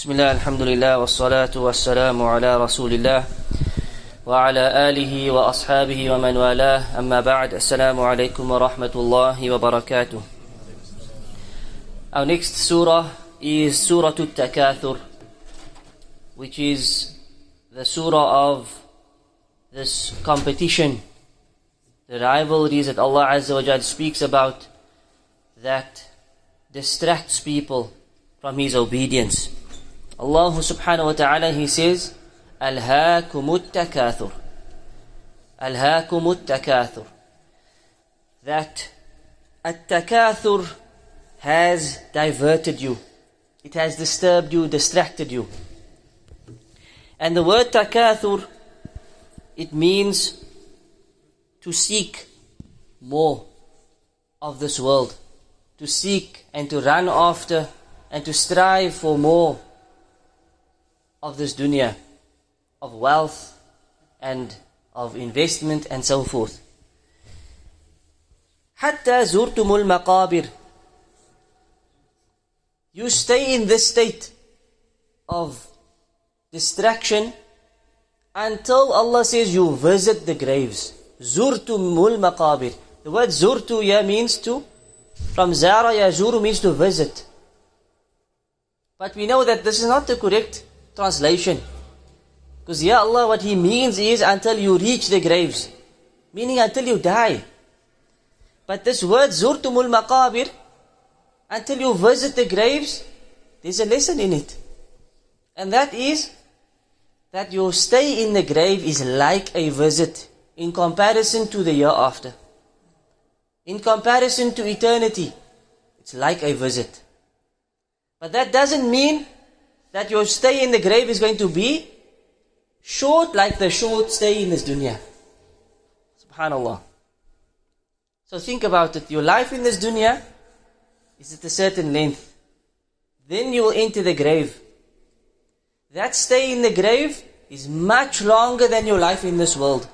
بسم الله الحمد لله والصلاة والسلام على رسول الله وعلى آله وأصحابه ومن والاه أما بعد السلام عليكم ورحمة الله وبركاته Our next surah is Surah At-Takathur which is the surah of this competition the rivalries that Allah Azza wa Jal speaks about that distracts people from His obedience. Allah subhanahu wa ta'ala He says, Alhaakumut takathur. Alhaakumut takathur. That at-takathur has diverted you. It has disturbed you, distracted you. And the word takathur, it means to seek more of this world, to seek and to run after and to strive for more of this dunya, of wealth and of investment and so forth. حتى زرتم المقابر You stay in this state of distraction until Allah says you visit the graves. Zurtumul maqabir. The word zurtu ya means to, from zara yazuru means to visit. But we know that this is not the correct translation. Because ya Allah, what He means is until you reach the graves. Meaning until you die. But this word zurtumul maqabir, until you visit the graves, there's a lesson in it. And that is that your stay in the grave is like a visit in comparison to the hereafter. In comparison to eternity, it's like a visit. But that doesn't mean that your stay in the grave is going to be short like the short stay in this dunya. Subhanallah. So think about it. Your life in this dunya is at a certain length. Then you will enter the grave. That stay in the grave is much longer than your life in this world.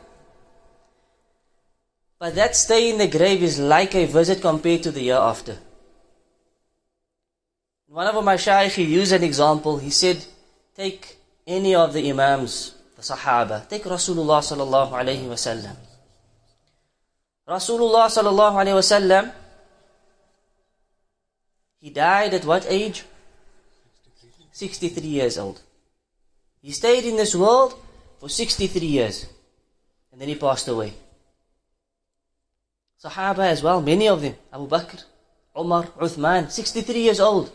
But that stay in the grave is like a visit compared to the hereafter. One of my shaykh, used an example. He said, take any of the imams, the sahaba. Take Rasulullah sallallahu alayhi wasallam. Rasulullah sallallahu alayhi wasallam, he died at what age? 63 years old. He stayed in this world for 63 years. And then he passed away. Sahaba as well, many of them. Abu Bakr, Umar, Uthman, 63 years old.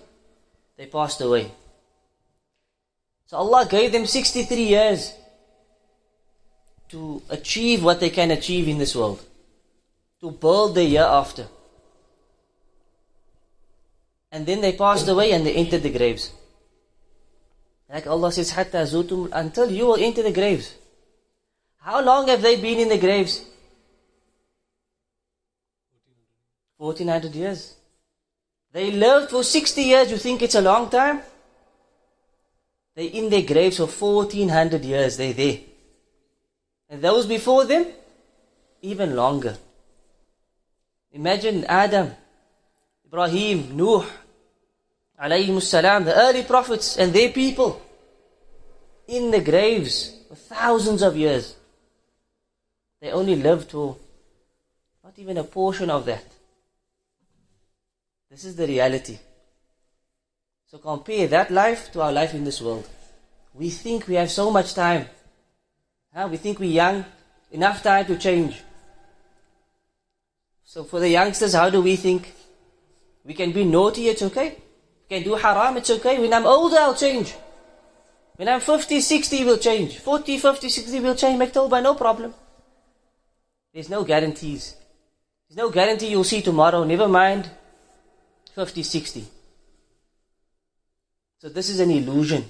They passed away. So Allah gave them 63 years to achieve what they can achieve in this world. To build the hereafter. And then they passed away and they entered the graves. Like Allah says, Hatta zutum, until you will enter the graves. How long have they been in the graves? 1400 years. They lived for 60 years, you think it's a long time? They're in their graves for 1400 years, they're there. And those before them, even longer. Imagine Adam, Ibrahim, Nuh, alayhim salam, the early prophets and their people in the graves for thousands of years. They only lived for not even a portion of that. This is the reality. So compare that life to our life in this world. We think we have so much time. Huh? We think we're young, enough time to change. So for the youngsters, how do we think? We can be naughty, it's okay. We can do haram, it's okay. When I'm older, I'll change. When I'm 50, 60, we'll change. 40, 50, 60, we'll change. Make tawbah, no problem. There's no guarantees. There's no guarantee you'll see tomorrow. Never mind 50, 60. So this is an illusion.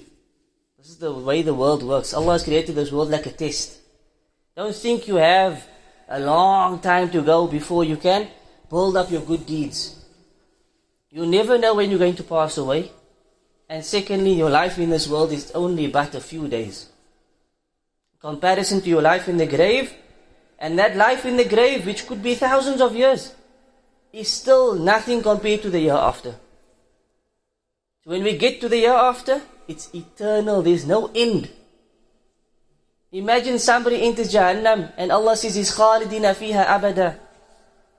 This is the way the world works. Allah has created this world like a test. Don't think you have a long time to go before you can build up your good deeds. You never know when you're going to pass away. And secondly, your life in this world is only but a few days. Comparison to your life in the grave, and that life in the grave, which could be thousands of years, is still nothing compared to the hereafter. So when we get to the hereafter, it's eternal, there's no end. Imagine somebody enters Jahannam and Allah says he's khalidina fiha abada.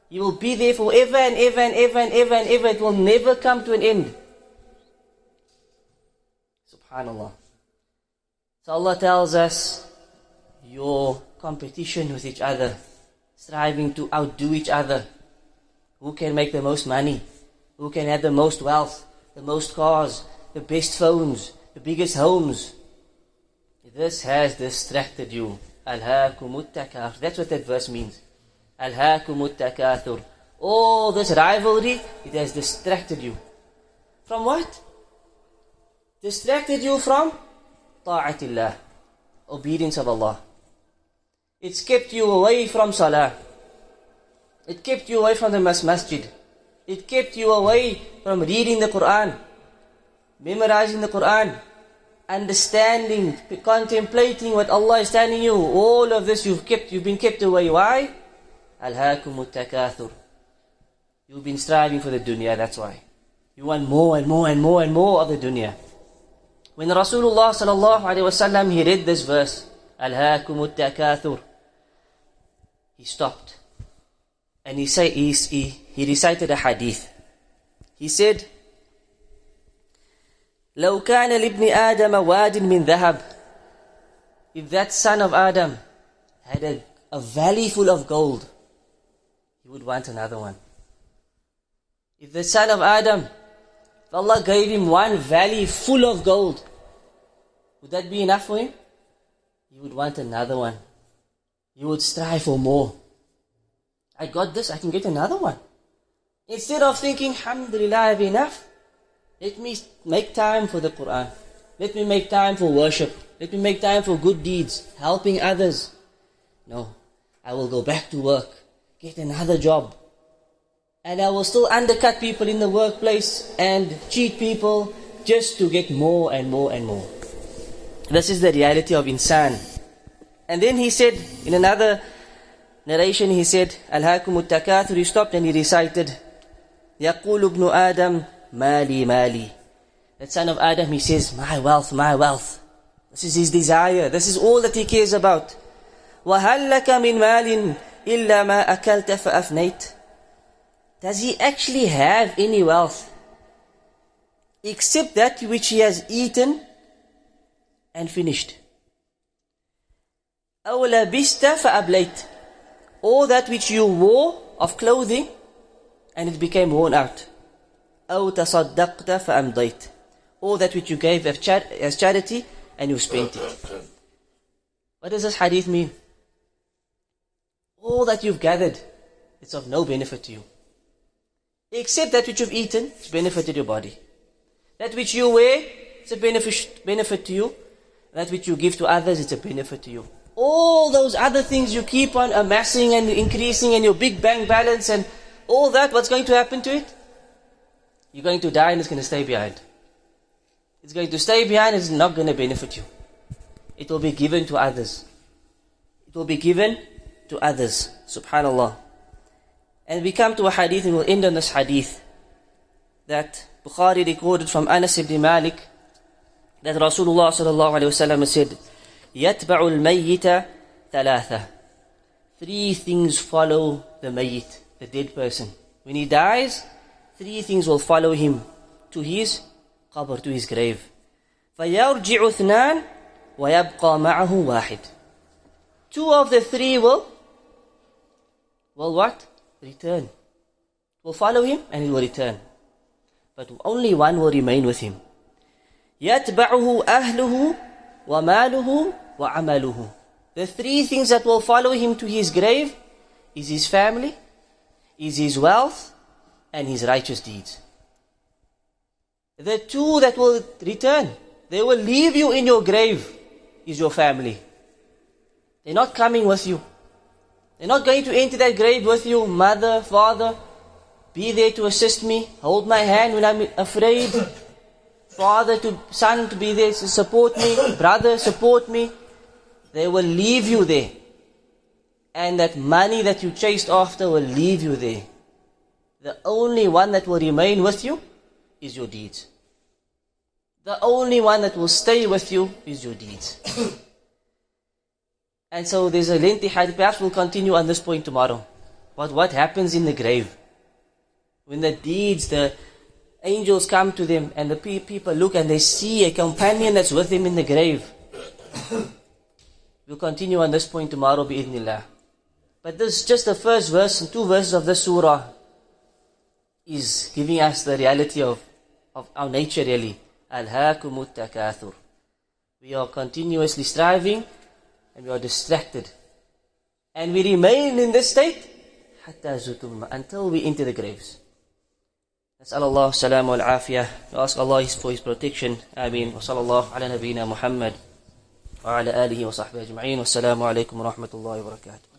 You will be there forever and ever and ever and ever and ever. It will never come to an end. Subhanallah. So Allah tells us your competition with each other, striving to outdo each other. Who can make the most money? Who can have the most wealth, the most cars, the best phones, the biggest homes? This has distracted you. That's what that verse means. All this rivalry, it has distracted you. From what? Distracted you from ta'atillah, obedience of Allah. It's kept you away from salah. It kept you away from the masjid. It kept you away from reading the Quran, memorizing the Quran, understanding, contemplating what Allah is telling you. All of this you've kept, you've been kept away. Why? Alhaakum takathur. You've been striving for the dunya, that's why. You want more and more and more and more of the dunya. When Rasulullah sallallahu alayhi wasallam he read this verse, Alhaakum takathur, he stopped And he, say, he, he, he recited a hadith. He said, لو كان لابن آدم واد من ذهب If that son of Adam had a, a valley full of gold, he would want another one. If the son of Adam, if Allah gave him one valley full of gold, would that be enough for him? He would want another one. He would strive for more. I got this, I can get another one. Instead of thinking, Alhamdulillah, I have enough, let me make time for the Quran. Let me make time for worship. Let me make time for good deeds, helping others. No, I will go back to work get another job. And I will still undercut people in the workplace and cheat people just to get more and more and more. This is the reality of insan. And then he said, in another narration, he said, Al-Hakum takathur He stopped and he recited, يقول ابن آدم مالي مالي. That son of Adam, he says, my wealth, my wealth. This is his desire. This is all that he cares about. وهل لك من مال إلا ما أكلت فأفنيت Does he actually have any wealth except that which he has eaten and finished? أو لبست فأبليت Or that which you wore of clothing and it became worn out. أو تصدقت فأمضيت Or that which you gave as charity and you spent it. What does this hadith mean? all that you've gathered, it's of no benefit to you. Except that which you've eaten, it's benefited your body. That which you wear, it's a benefit, benefit to you. That which you give to others, it's a benefit to you. All those other things you keep on amassing and increasing and your big bank balance and all that, what's going to happen to it? You're going to die and it's going to stay behind. It's going to stay behind, it's not going to benefit you. It will be given to others. It will be given to others. Subhanallah. And we come to a hadith and we'll end on this hadith that Bukhari recorded from Anas ibn Malik that Rasulullah said, يَتْبَعُ الْمَيِّتَ ثَلَاثَةً Three things follow the mayyit, the dead person. When he dies, three things will follow him to his qabr, to his grave. فَيَرْجِعُ اثْنَانِ وَيَبْقَى مَعَهُ وَاحِدٌ Two of the three will will what? Return. Will follow him and he will return. But only one will remain with him. يَتْبَعُهُ أَهْلُهُ وَمَالُهُ وَعَمَلُهُ The three things that will follow him to his grave is his family, is his wealth, and his righteous deeds. The two that will return, they will leave you in your grave, is your family. They're not coming with you. They're not going to enter that grave with you, mother, father. Be there to assist me. Hold my hand when I'm afraid. Father to son to be there to support me. Brother, support me. They will leave you there. And that money that you chased after will leave you there. The only one that will remain with you is your deeds. The only one that will stay with you is your deeds. and so there's a lengthy hadith. Perhaps we'll continue on this point tomorrow. But what happens in the grave? When the deeds, the angels come to them and the people look and they see a companion that's with them in the grave. we'll continue on this point tomorrow, bi'idhnillah. But this is just the first verse and two verses of the surah is giving us the reality of, of our nature really. Alhaakumut takathur. We are continuously striving and we are distracted. And we remain in this state حتى زتم until we enter the graves. نسأل الله السلام والعافية. We ask Allah for His protection. آمين. وصلى الله على نبينا محمد وعلى آله وصحبه أجمعين والسلام عليكم ورحمة الله وبركاته.